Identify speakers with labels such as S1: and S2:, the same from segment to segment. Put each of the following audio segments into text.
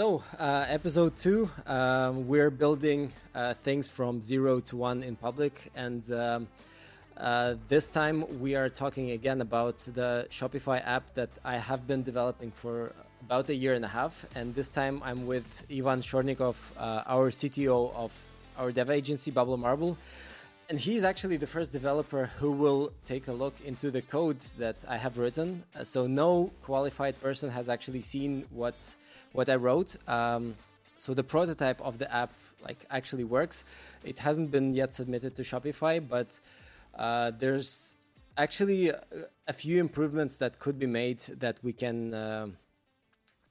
S1: So, uh, episode two, um, we're building uh, things from zero to one in public. And um, uh, this time we are talking again about the Shopify app that I have been developing for about a year and a half. And this time I'm with Ivan Shornikov, uh, our CTO of our dev agency, Bubble Marble. And he's actually the first developer who will take a look into the code that I have written. Uh, so, no qualified person has actually seen what what I wrote. Um, so the prototype of the app like actually works. It hasn't been yet submitted to Shopify, but uh, there's actually a, few improvements that could be made that we can uh,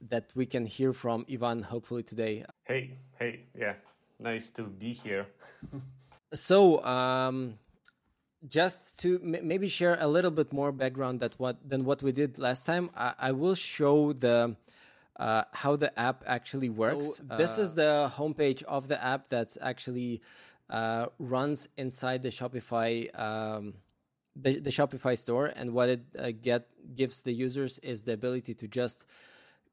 S1: that we can hear from Ivan hopefully today.
S2: Hey, hey, yeah, nice to be here.
S1: so. Um, just to m- maybe share a little bit more background that what than what we did last time, I, I will show the uh, how the app actually works. So, uh, this is the homepage of the app that's actually uh, runs inside the Shopify um, the, the, Shopify store, and what it uh, get gives the users is the ability to just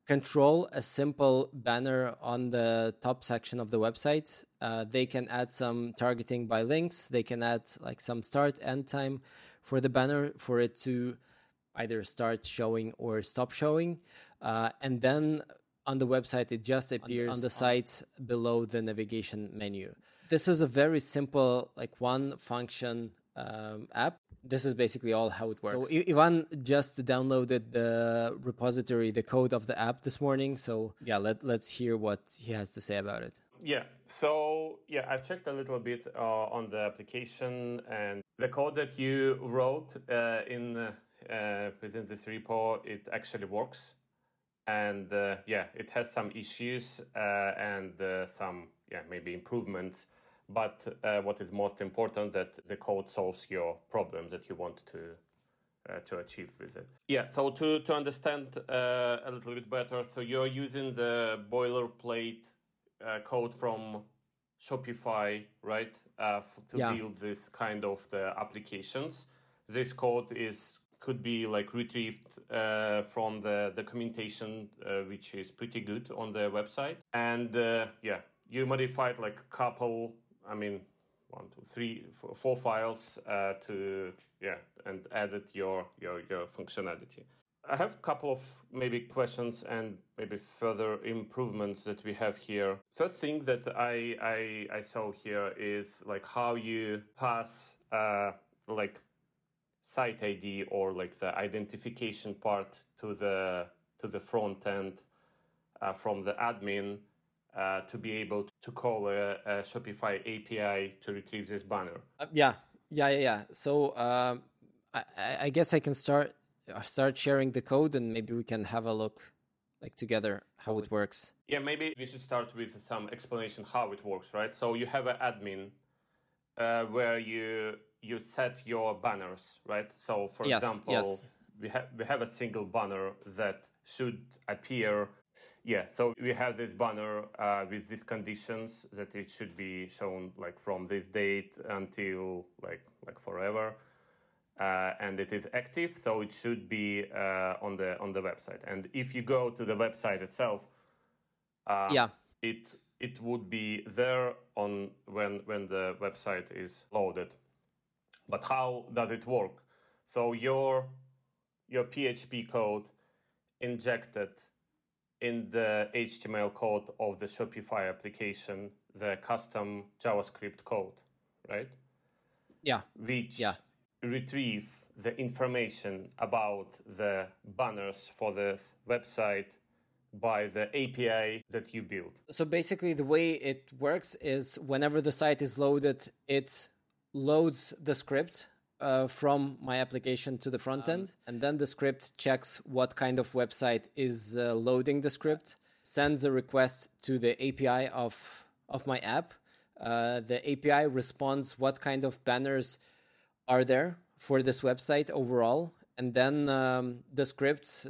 S1: control a simple banner on the top section of the website. Uh, they can add some targeting by links. They can add like some start end time for the banner for it to either start showing or stop showing. Uh, and then on the website, it just appears on, on the site below the navigation menu. This is a very simple, like one function um, app. This is basically all how it works. So Ivan just downloaded the repository, the code of the app this morning. So yeah, let let's hear what he has to say about it.
S2: Yeah. So yeah, I've checked a little bit uh, on the application and the code that you wrote uh, in uh, within this repo. It actually works and uh, yeah, it has some issues uh, and uh, some yeah maybe improvements. But uh, what is most important that the code solves your problem that you want to uh, to achieve with it. Yeah. So to to understand uh, a little bit better, so you're using the boilerplate code from Shopify, right, to yeah. build this kind of the applications. This code is could be like retrieved uh, from the documentation, uh, which is pretty good on the website. And uh, yeah, you modified like a couple, I mean, one, two, three, four, four files uh, to yeah, and added your your your functionality. I have a couple of maybe questions and maybe further improvements that we have here. First thing that I I, I saw here is like how you pass uh, like site ID or like the identification part to the to the front end uh, from the admin uh, to be able to call a, a, Shopify API to retrieve this banner.
S1: Uh, yeah, yeah, yeah, yeah. So um, I, I guess I can start uh, start sharing the code and maybe we can have a look like together how it works.
S2: Yeah, maybe we should start with some explanation how it works, right? So you have an admin uh, where you you set your banners, right? So, for yes, example, yes. we have we have a single banner that should appear. Yeah, so we have this banner uh, with these conditions that it should be shown like from this date until like like forever, uh, and it is active, so it should be uh, on the on the website. And if you go to the website itself, uh, yeah, it it would be there on when when the website is loaded. But how does it work? So your your PHP code injected in the HTML code of the Shopify application the custom JavaScript code, right?
S1: Yeah.
S2: Which
S1: yeah.
S2: retrieve the information about the banners for the website by the API that you build.
S1: So basically the way it works is whenever the site is loaded, it loads the script uh, from my application to the front end, and then the script checks what kind of website is uh, loading the script, sends a request to the API of of my app. Uh, the API responds what kind of banners are there for this website overall, and then um, the script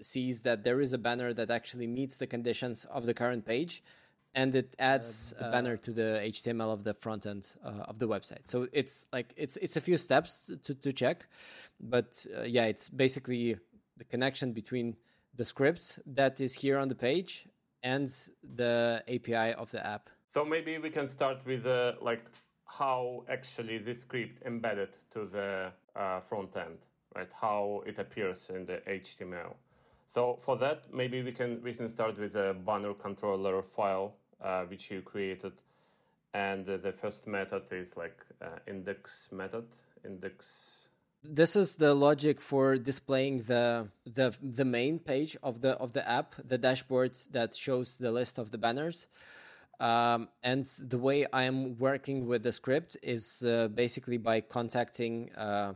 S1: sees that there is a banner that actually meets the conditions of the current page and it adds uh, a banner to the HTML of the front end uh, of the website. So it's like it's it's a few steps to to check, but uh, yeah, it's basically the connection between the script that is here on the page and the API of the app.
S2: So maybe we can start with uh, like how actually this script embedded to the uh, front end, right? How it appears in the HTML. So for that, maybe we can we can start with a banner controller file uh, which you created, and uh, the first method is like uh, index method index.
S1: This is the logic for displaying the the the main page of the of the app, the dashboard that shows the list of the banners. Um, and the way I am working with the script is uh, basically by contacting uh,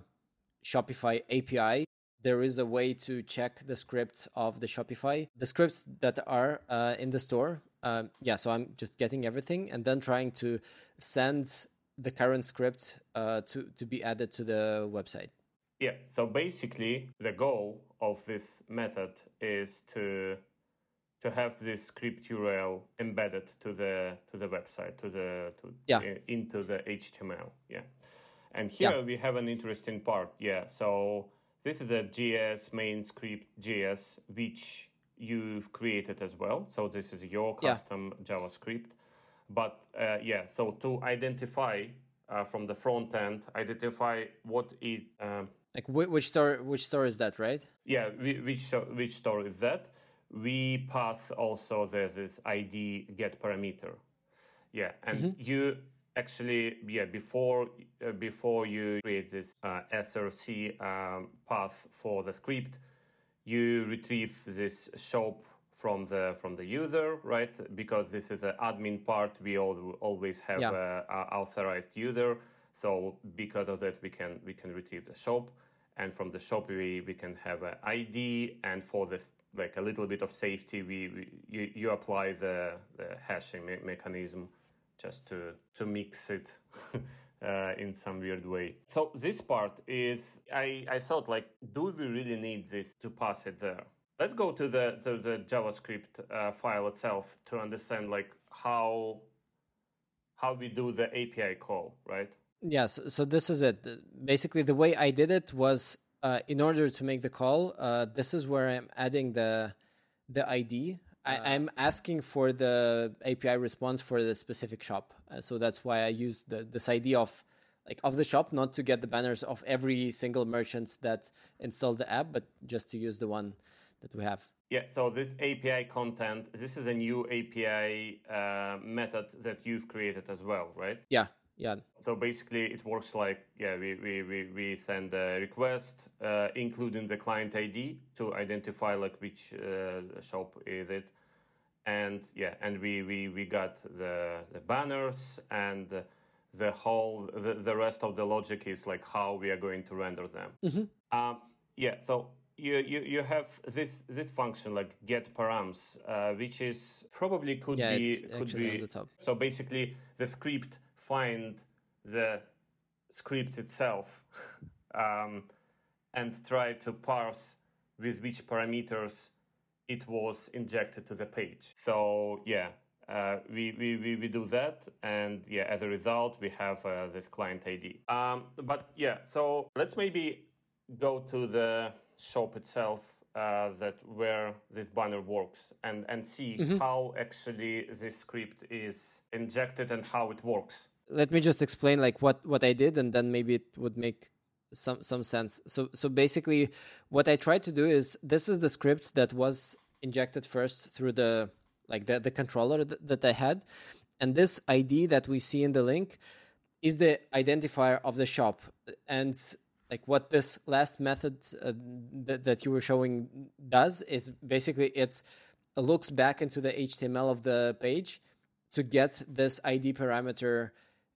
S1: Shopify API there is a way to check the scripts of the Shopify, the scripts that are uh, in the store. Uh, yeah, so I'm just getting everything and then trying to send the current script uh, to to be added to the website.
S2: Yeah. So basically, the goal of this method is to to have this script URL embedded to the to the website to the to
S1: yeah.
S2: into the HTML. Yeah. And here yeah. we have an interesting part. Yeah. So this is a JS main script JS, which you've created as well. So this is your custom yeah. JavaScript. But uh, yeah, so to identify uh, from the front end, identify what is um,
S1: like which store which store is that, right?
S2: Yeah, which which store is that? We pass also the this ID get parameter. Yeah, and mm-hmm. you actually yeah before uh, before you create this uh, src um, path for the script you retrieve this shop from the from the user right? Because this is an admin part we all, always have yeah. a, a authorized user. So because of that we can we can retrieve the shop. And from the shop we, we can have an id and for this like a little bit of safety we, we you, you apply the, the hashing me- mechanism just to to mix it uh, in some weird way. So this part is I I thought like, do we really need this to pass it there? Let's go to the the JavaScript uh, file itself to understand like how how we do the API call, right?
S1: Yes. So, so this is it. Basically, the way I did it was uh, in order to make the call. Uh, this is where I'm adding the the ID I, am asking for the API response for the specific shop, uh, so that's why I use the this idea of like of the shop, not to get the banners of every single merchant that installed the app, but just to use the one that we have.
S2: Yeah. So this API content, this is a new API uh, method that you've created as well, right?
S1: Yeah. Yeah.
S2: So basically, it works like yeah, we we we, we send a request, uh, including the client ID to identify like which uh, shop is it, and yeah, and we we we got the the banners and the whole the, the rest of the logic is like how we are going to render them.
S1: Mm-hmm.
S2: Um, yeah. So you, you you have this this function like get params, uh, which is probably could
S1: yeah,
S2: be
S1: could
S2: be so basically the script find the script itself um, and try to parse with which parameters it was injected to the page. So yeah, uh, we, we, we, do that and yeah, as a result, we have uh, this client ID. Um, but yeah, so let's maybe go to the shop itself uh, that where this banner works and, and see mm-hmm. how actually this script is injected and how it works
S1: let me just explain like what what I did, and then maybe it would make some some sense. So so basically, what I tried to do is this is the script that was injected first through the like the the controller th- that I had, and this ID that we see in the link is the identifier of the shop, and like what this last method uh, that, that you were showing does is basically it looks back into the HTML of the page to get this ID parameter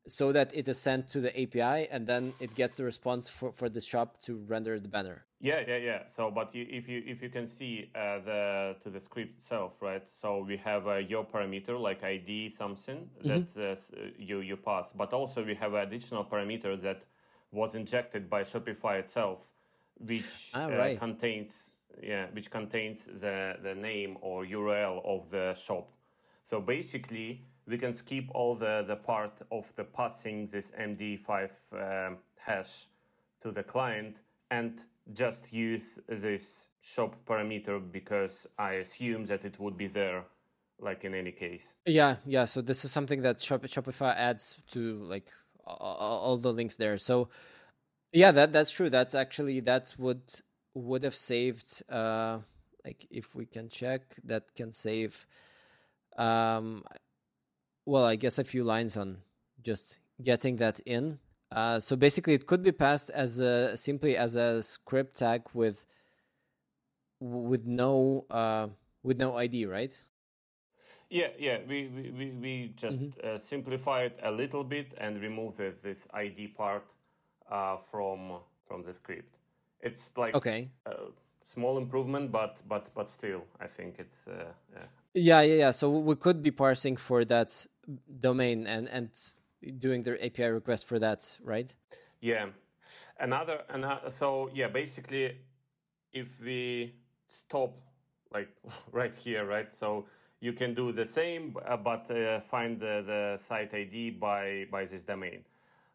S1: so that it is sent to the API and then it gets the response for, for the shop to render the banner.
S2: Yeah, yeah, yeah. So, but you, if you if you can see uh, the to the script itself, right? So we have uh, your parameter like ID something mm-hmm. that uh, you you pass, but also we have additional parameter that was injected by Shopify itself, which
S1: ah, uh, right.
S2: contains yeah, which contains the the name or URL of the shop. So basically we can skip all the, the part of the passing this MD5 um, hash to the client and just use this shop parameter because I assume that it would be there like in any case.
S1: Yeah, yeah. So this is something that Shopify adds to like all the links there. So yeah, that that's true. That's actually that would would have saved uh like if we can check that can save um well i guess a few lines on just getting that in. Uh so basically it could be passed as a simply as a script tag with with no uh with no id right?
S2: Yeah yeah. We we, we just mm-hmm. uh, simplify it a little bit and remove this, this id part uh from from the script. It's like
S1: okay.
S2: small improvement, but but but still, I think it's uh,
S1: yeah. Yeah yeah yeah. So we could be parsing for that domain and and doing the API request for that, right?
S2: Yeah. Another another so yeah, basically, if we stop like right here, right, so you can do the same, uh, but uh, find the, the site ID by by this domain.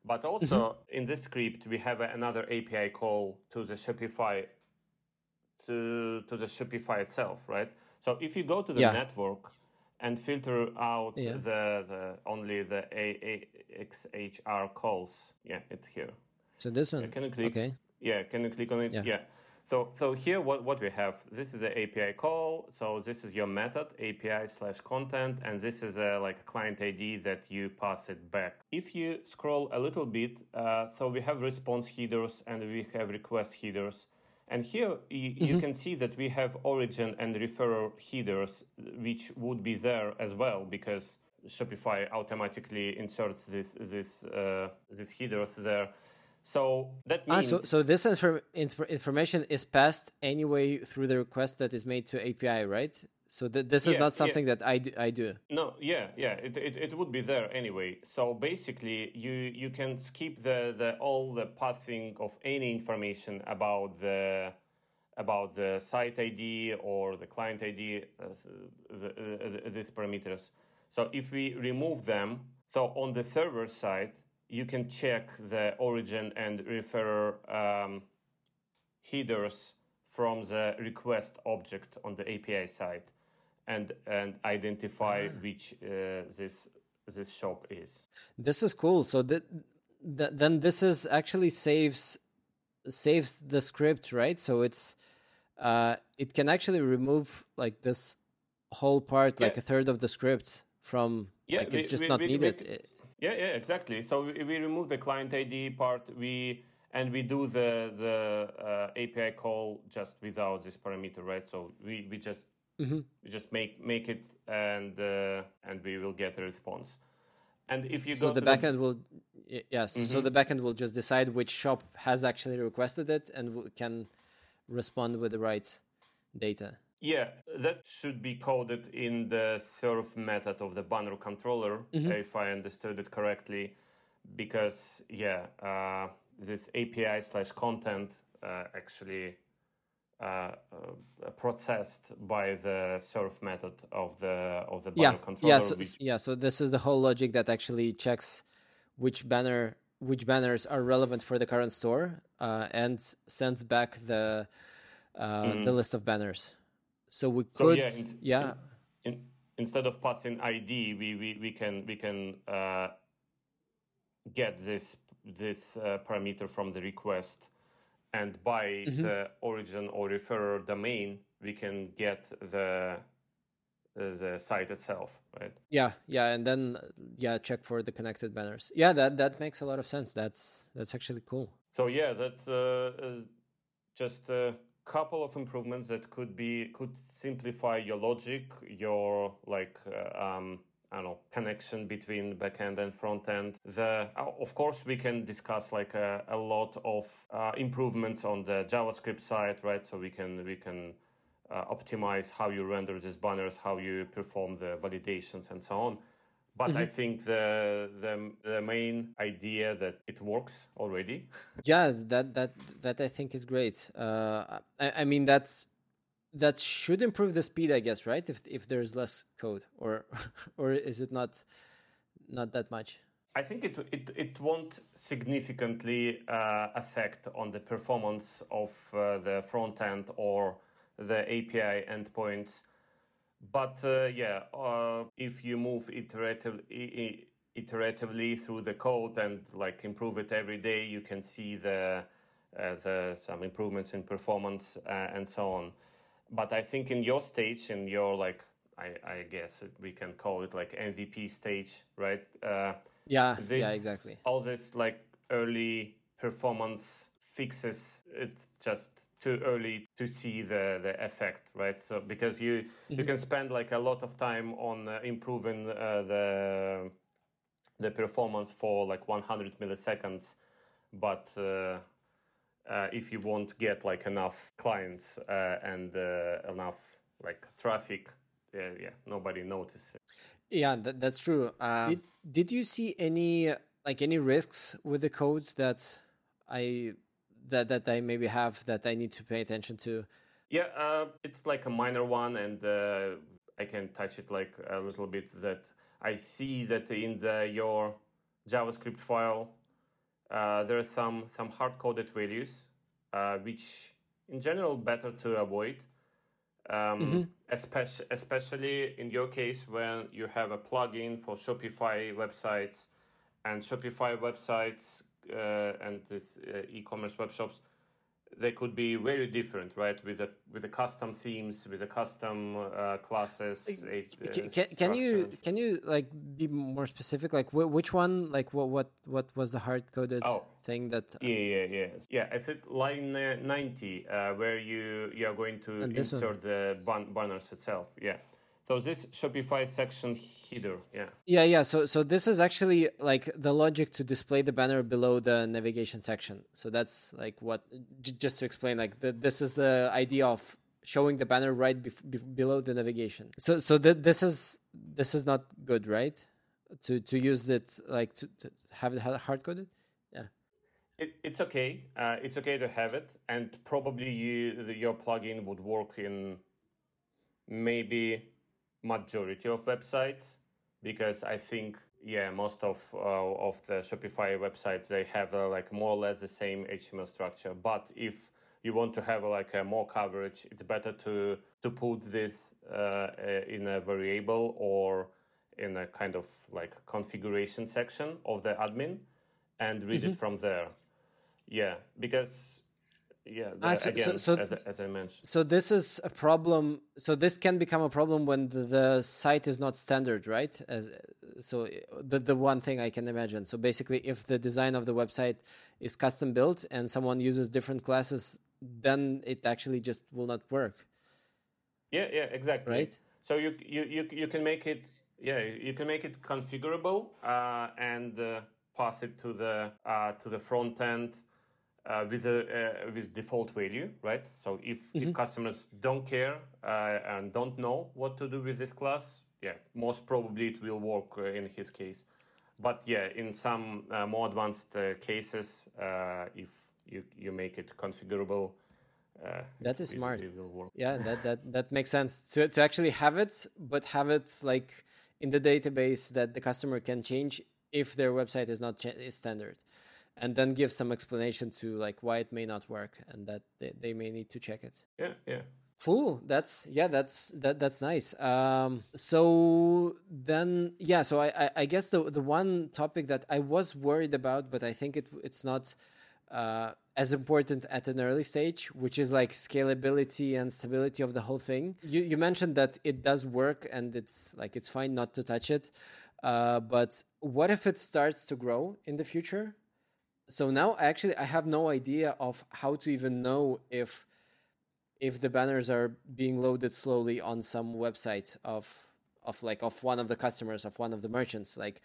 S2: But also mm-hmm. in this script, we have another API call to the Shopify to, to the Shopify itself, right? So if you go to the yeah. network and filter out yeah. the, the only the AXHR calls, yeah, it's here.
S1: So this one,
S2: can you click?
S1: Okay.
S2: Yeah, can you click on it? Yeah. yeah. So so here what, what we have, this is the API call. So this is your method, API slash content, and this is a like a client ID that you pass it back. If you scroll a little bit, uh, so we have response headers and we have request headers. And here you, mm-hmm. you, can see that we have origin and referrer headers, which would be there as well because Shopify automatically inserts this this uh, these headers there. So that means
S1: ah, so, so this inf- information is passed anyway through the request that is made to API, right? So th- this is yeah, not something yeah. that I do, I do.
S2: No, yeah, yeah, it, it, it would be there anyway. So basically, you you can skip the, the all the passing of any information about the about the site ID or the client ID, uh, the, uh, these parameters. So if we remove them, so on the server side, you can check the origin and referrer um, headers from the request object on the API side and and identify ah. which uh, this this shop is.
S1: This is cool. So that, that then this is actually saves saves the script, right? So it's uh, it can actually remove like this whole part, yeah. like a third of the script from yeah, like, it's just we, not we, needed. We,
S2: yeah, yeah, exactly. So we, we remove the client ID part. We and we do the the uh, API call just without this parameter, right? So we, we just Mm-hmm. Just make make it and uh, and we will get a response. And if you
S1: so the backend the... will yes, mm-hmm. so the backend will just decide which shop has actually requested it and can respond with the right data.
S2: Yeah, that should be coded in the serve method of the banner controller, mm-hmm. if I understood it correctly. Because yeah, uh, this API slash content uh, actually processed by the serve method of the of the banner
S1: yeah.
S2: controller.
S1: Yeah, so, which... yeah. So this is the whole logic that actually checks which banner which banners are relevant for the current store uh, and sends back the uh, mm. the list of banners. So we could, so yeah, in, yeah.
S2: In, in, instead of passing ID, we we, we can we can uh, get this this uh, parameter from the request and by mm-hmm. the origin or referrer domain we can get the the site itself right?
S1: Yeah yeah and then yeah check for the connected banners. Yeah that that makes a lot of sense. That's that's actually cool.
S2: So yeah that's uh, just a couple of improvements that could be could simplify your logic your like uh, um I don't know connection between backend and front end. The uh, of course we can discuss like a, a lot of uh, improvements on the JavaScript side, right? So we can we can uh, optimize how you render these banners, how you perform the validations, and so on. But mm-hmm. I think the, the the main idea that it works already.
S1: yes, that that that I think is great. Uh, I, I mean that's that should improve the speed, I guess, right? If if there's less code, or or is it not not that much?
S2: I think it it it won't significantly uh, affect on the performance of uh, the front end or the API endpoints, but uh, yeah, uh, if you move iteratively, iteratively through the code and like improve it every day, you can see the uh, the some improvements in performance uh, and so on. But I think in your stage, in your like, I, I guess we can call it like MVP stage, right? Uh,
S1: yeah, this, yeah, exactly.
S2: All this like early performance fixes, it's just too early to see the the effect, right? So because you mm-hmm. you can spend like a lot of time on uh, improving uh, the the performance for like 100 milliseconds, but uh, uh, if you won't get like enough clients uh, and uh, enough like traffic, yeah, nobody notices.
S1: Yeah, that, that's true. did did you see any like any risks with the code that I that that I maybe have that I need to pay attention to?
S2: Yeah, uh, it's like a minor one, and uh, I can touch it like a little bit. That I see that in the your JavaScript file, uh, there are some some hard coded values, uh, which in general better to avoid. Um, mm-hmm. especially, especially in your case when you have a plugin for Shopify websites, and Shopify websites uh, and this uh, e-commerce web shops they could be very different, right? With a with the custom themes, with the custom uh, classes.
S1: Uh, can, can, you can you like be more specific? Like wh- which one? Like what what what was the hard coded oh. thing that?
S2: Yeah, yeah, yeah, yeah. I said line ninety, uh, where you you are going to insert the ban- banners itself. Yeah. So this Shopify section header, yeah.
S1: Yeah, yeah. So so this is actually like the logic to display the banner below the navigation section. So that's like what j- just to explain like the, this is the idea of showing the banner right bef- be- below the navigation. So so th- this is this is not good, right? To to use it like to, to have it hard coded. Yeah.
S2: It, it's okay. Uh, it's okay to have it, and probably you, the, your plugin would work in maybe majority of websites because I think yeah most of uh, of the Shopify websites they have uh, like more or less the same HTML structure. But if you want to have uh, like a more coverage, it's better to to put this uh, uh, in a variable or in a kind of like configuration section of the admin and read mm-hmm. it from there. Yeah, because yeah uh, so, again so, so, as, as, i mentioned.
S1: so this is a problem so this can become a problem when the, the site is not standard right? As, so the, the one thing i can imagine. So basically if the design of the website is custom built and someone uses different classes then it actually just will not work.
S2: Yeah yeah exactly. Right? So you you you, you can make it yeah you can make it configurable uh, and uh, pass it to the uh, to the front end uh, with a uh, with default value, right? So if mm-hmm. if customers don't care uh, and don't know what to do with this class, yeah, most probably it will work uh, in his case. But yeah, in some uh, more advanced uh, cases, if you you make it configurable.
S1: that is it, smart. It yeah, that, that that makes sense to to actually have it, but have it like in the database that the customer can change if their website is not standard and then give some explanation to like why it may not work and that they, they may need to check it.
S2: Yeah yeah.
S1: Cool. That's yeah that's that that's nice. Um so then yeah so I, I i guess the the one topic that i was worried about but i think it it's not uh as important at an early stage which is like scalability and stability of the whole thing. You you mentioned that it does work and it's like it's fine not to touch it uh, but what if it starts to grow in the future so now actually I have no idea of how to even know if if the banners are being loaded slowly on some website of of like of one of the customers of one of the merchants. Like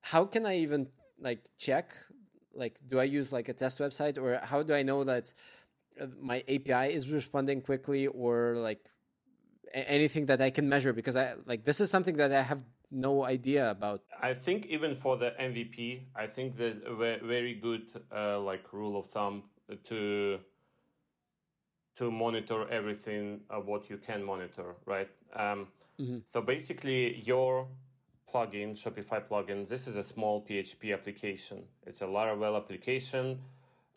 S1: how can i even like check? Like do i use like a test website? Or how do i know that uh, my api is responding quickly or like anything that i can measure? Because i like this is something that i have no idea about.
S2: I think even for the MVP, I think there's a very good uh, like rule of thumb to to monitor everything uh, what you can monitor, right? Um, mm-hmm. So basically, your plugin, Shopify plugin, this is a small PHP application. It's a Laravel application,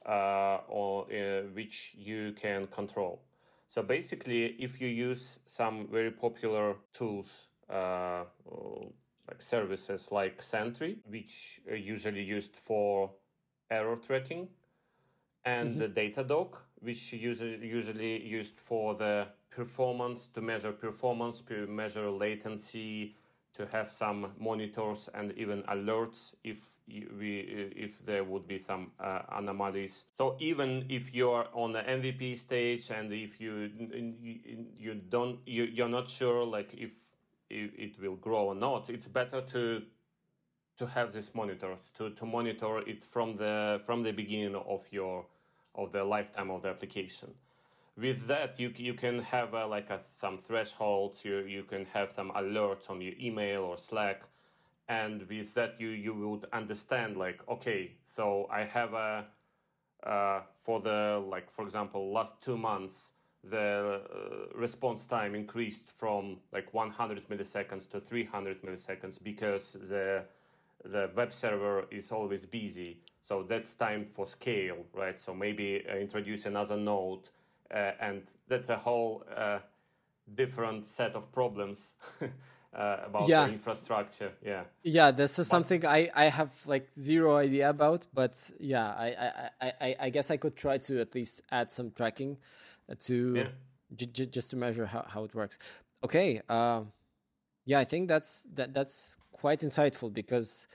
S2: uh, or uh, which you can control. So basically, if you use some very popular tools, like services like Sentry, which are usually used for error tracking, and mm-hmm. the Datadog, which usually usually used for the performance to measure performance, to measure latency, to have some monitors and even alerts if we if there would be some uh, anomalies. So even if you're on the MVP stage and if you you don't you, you're not sure like if it will grow or not, it's better to to have this monitors to, to monitor it from the from the beginning of your of the lifetime of the application. With that you you can have a, like a, some thresholds. You you can have some alerts on your email or slack. And with that you you would understand like okay so i have a uh, for the like for example last two months the uh, response time increased from like 100 milliseconds to 300 milliseconds because the the web server is always busy so that's time for scale right so maybe uh, introduce another node uh, and that's a whole uh, different set of problems uh, about yeah. the infrastructure. Yeah,
S1: yeah, this is but, something I I have like zero idea about, but yeah, I I I, I guess I could try to at least add some tracking to yeah. j- j- just to measure how, how it works. Okay, uh, yeah, I think that's that that's quite insightful because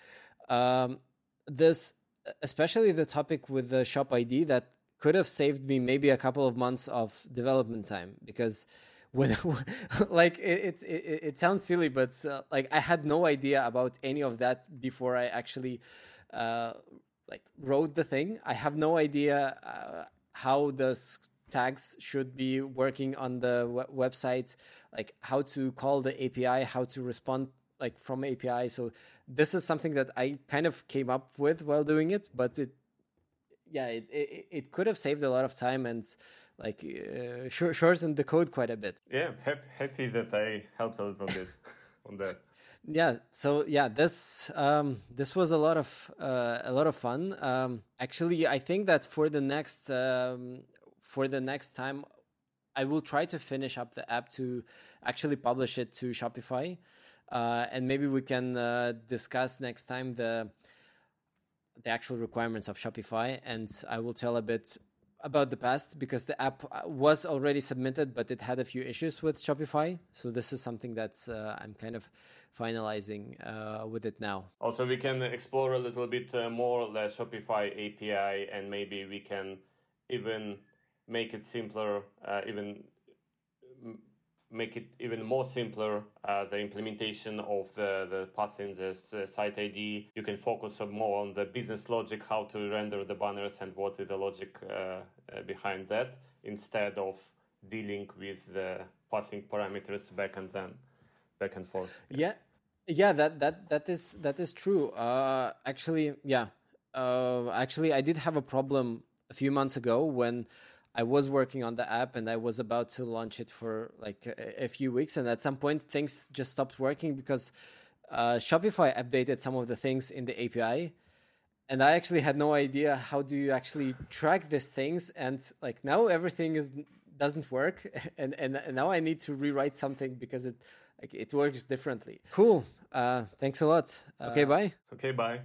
S1: um, this especially the topic with the shop ID that could have saved me maybe a couple of months of development time because when like it it, it, it sounds silly but uh, like i had no idea about any of that before i actually uh, like wrote the thing i have no idea uh, how the tags should be working on the w- website like how to call the api how to respond like from api so this is something that i kind of came up with while doing it but it yeah, it, it, it could have saved a lot of time and like uh, shortened the code quite a bit.
S2: Yeah, happy that I helped a little bit on that.
S1: Yeah, so yeah, this um, this was a lot of uh, a lot of fun. Um, actually, I think that for the next um, for the next time, I will try to finish up the app to actually publish it to Shopify, uh, and maybe we can uh, discuss next time the the actual requirements of Shopify, and I will tell a bit about the past because the app was already submitted, but it had a few issues with Shopify. So this is something that's uh, I'm kind of finalizing uh, with it now.
S2: Also, we can explore a little bit uh, more the Shopify API, and maybe we can even make it simpler, uh, even make it even more simpler uh, the implementation of the, the in the, the site ID. You can focus more on the business logic, how to render the banners and what is the logic uh, uh, behind that instead of dealing with the pathing parameters back and then back and forth.
S1: Yeah. Yeah, that that that is that is true. Uh actually, yeah. Uh actually I did have a problem a few months ago when I was working on the app and I was about to launch it for like a, a few weeks, and at some point things just stopped working because uh, Shopify updated some of the things in the API, and I actually had no idea how do you actually track these things, and like now everything is doesn't work, and and, and now I need to rewrite something because it like it works differently. Cool. Uh, thanks a lot. Okay, uh, bye.
S2: Okay, bye.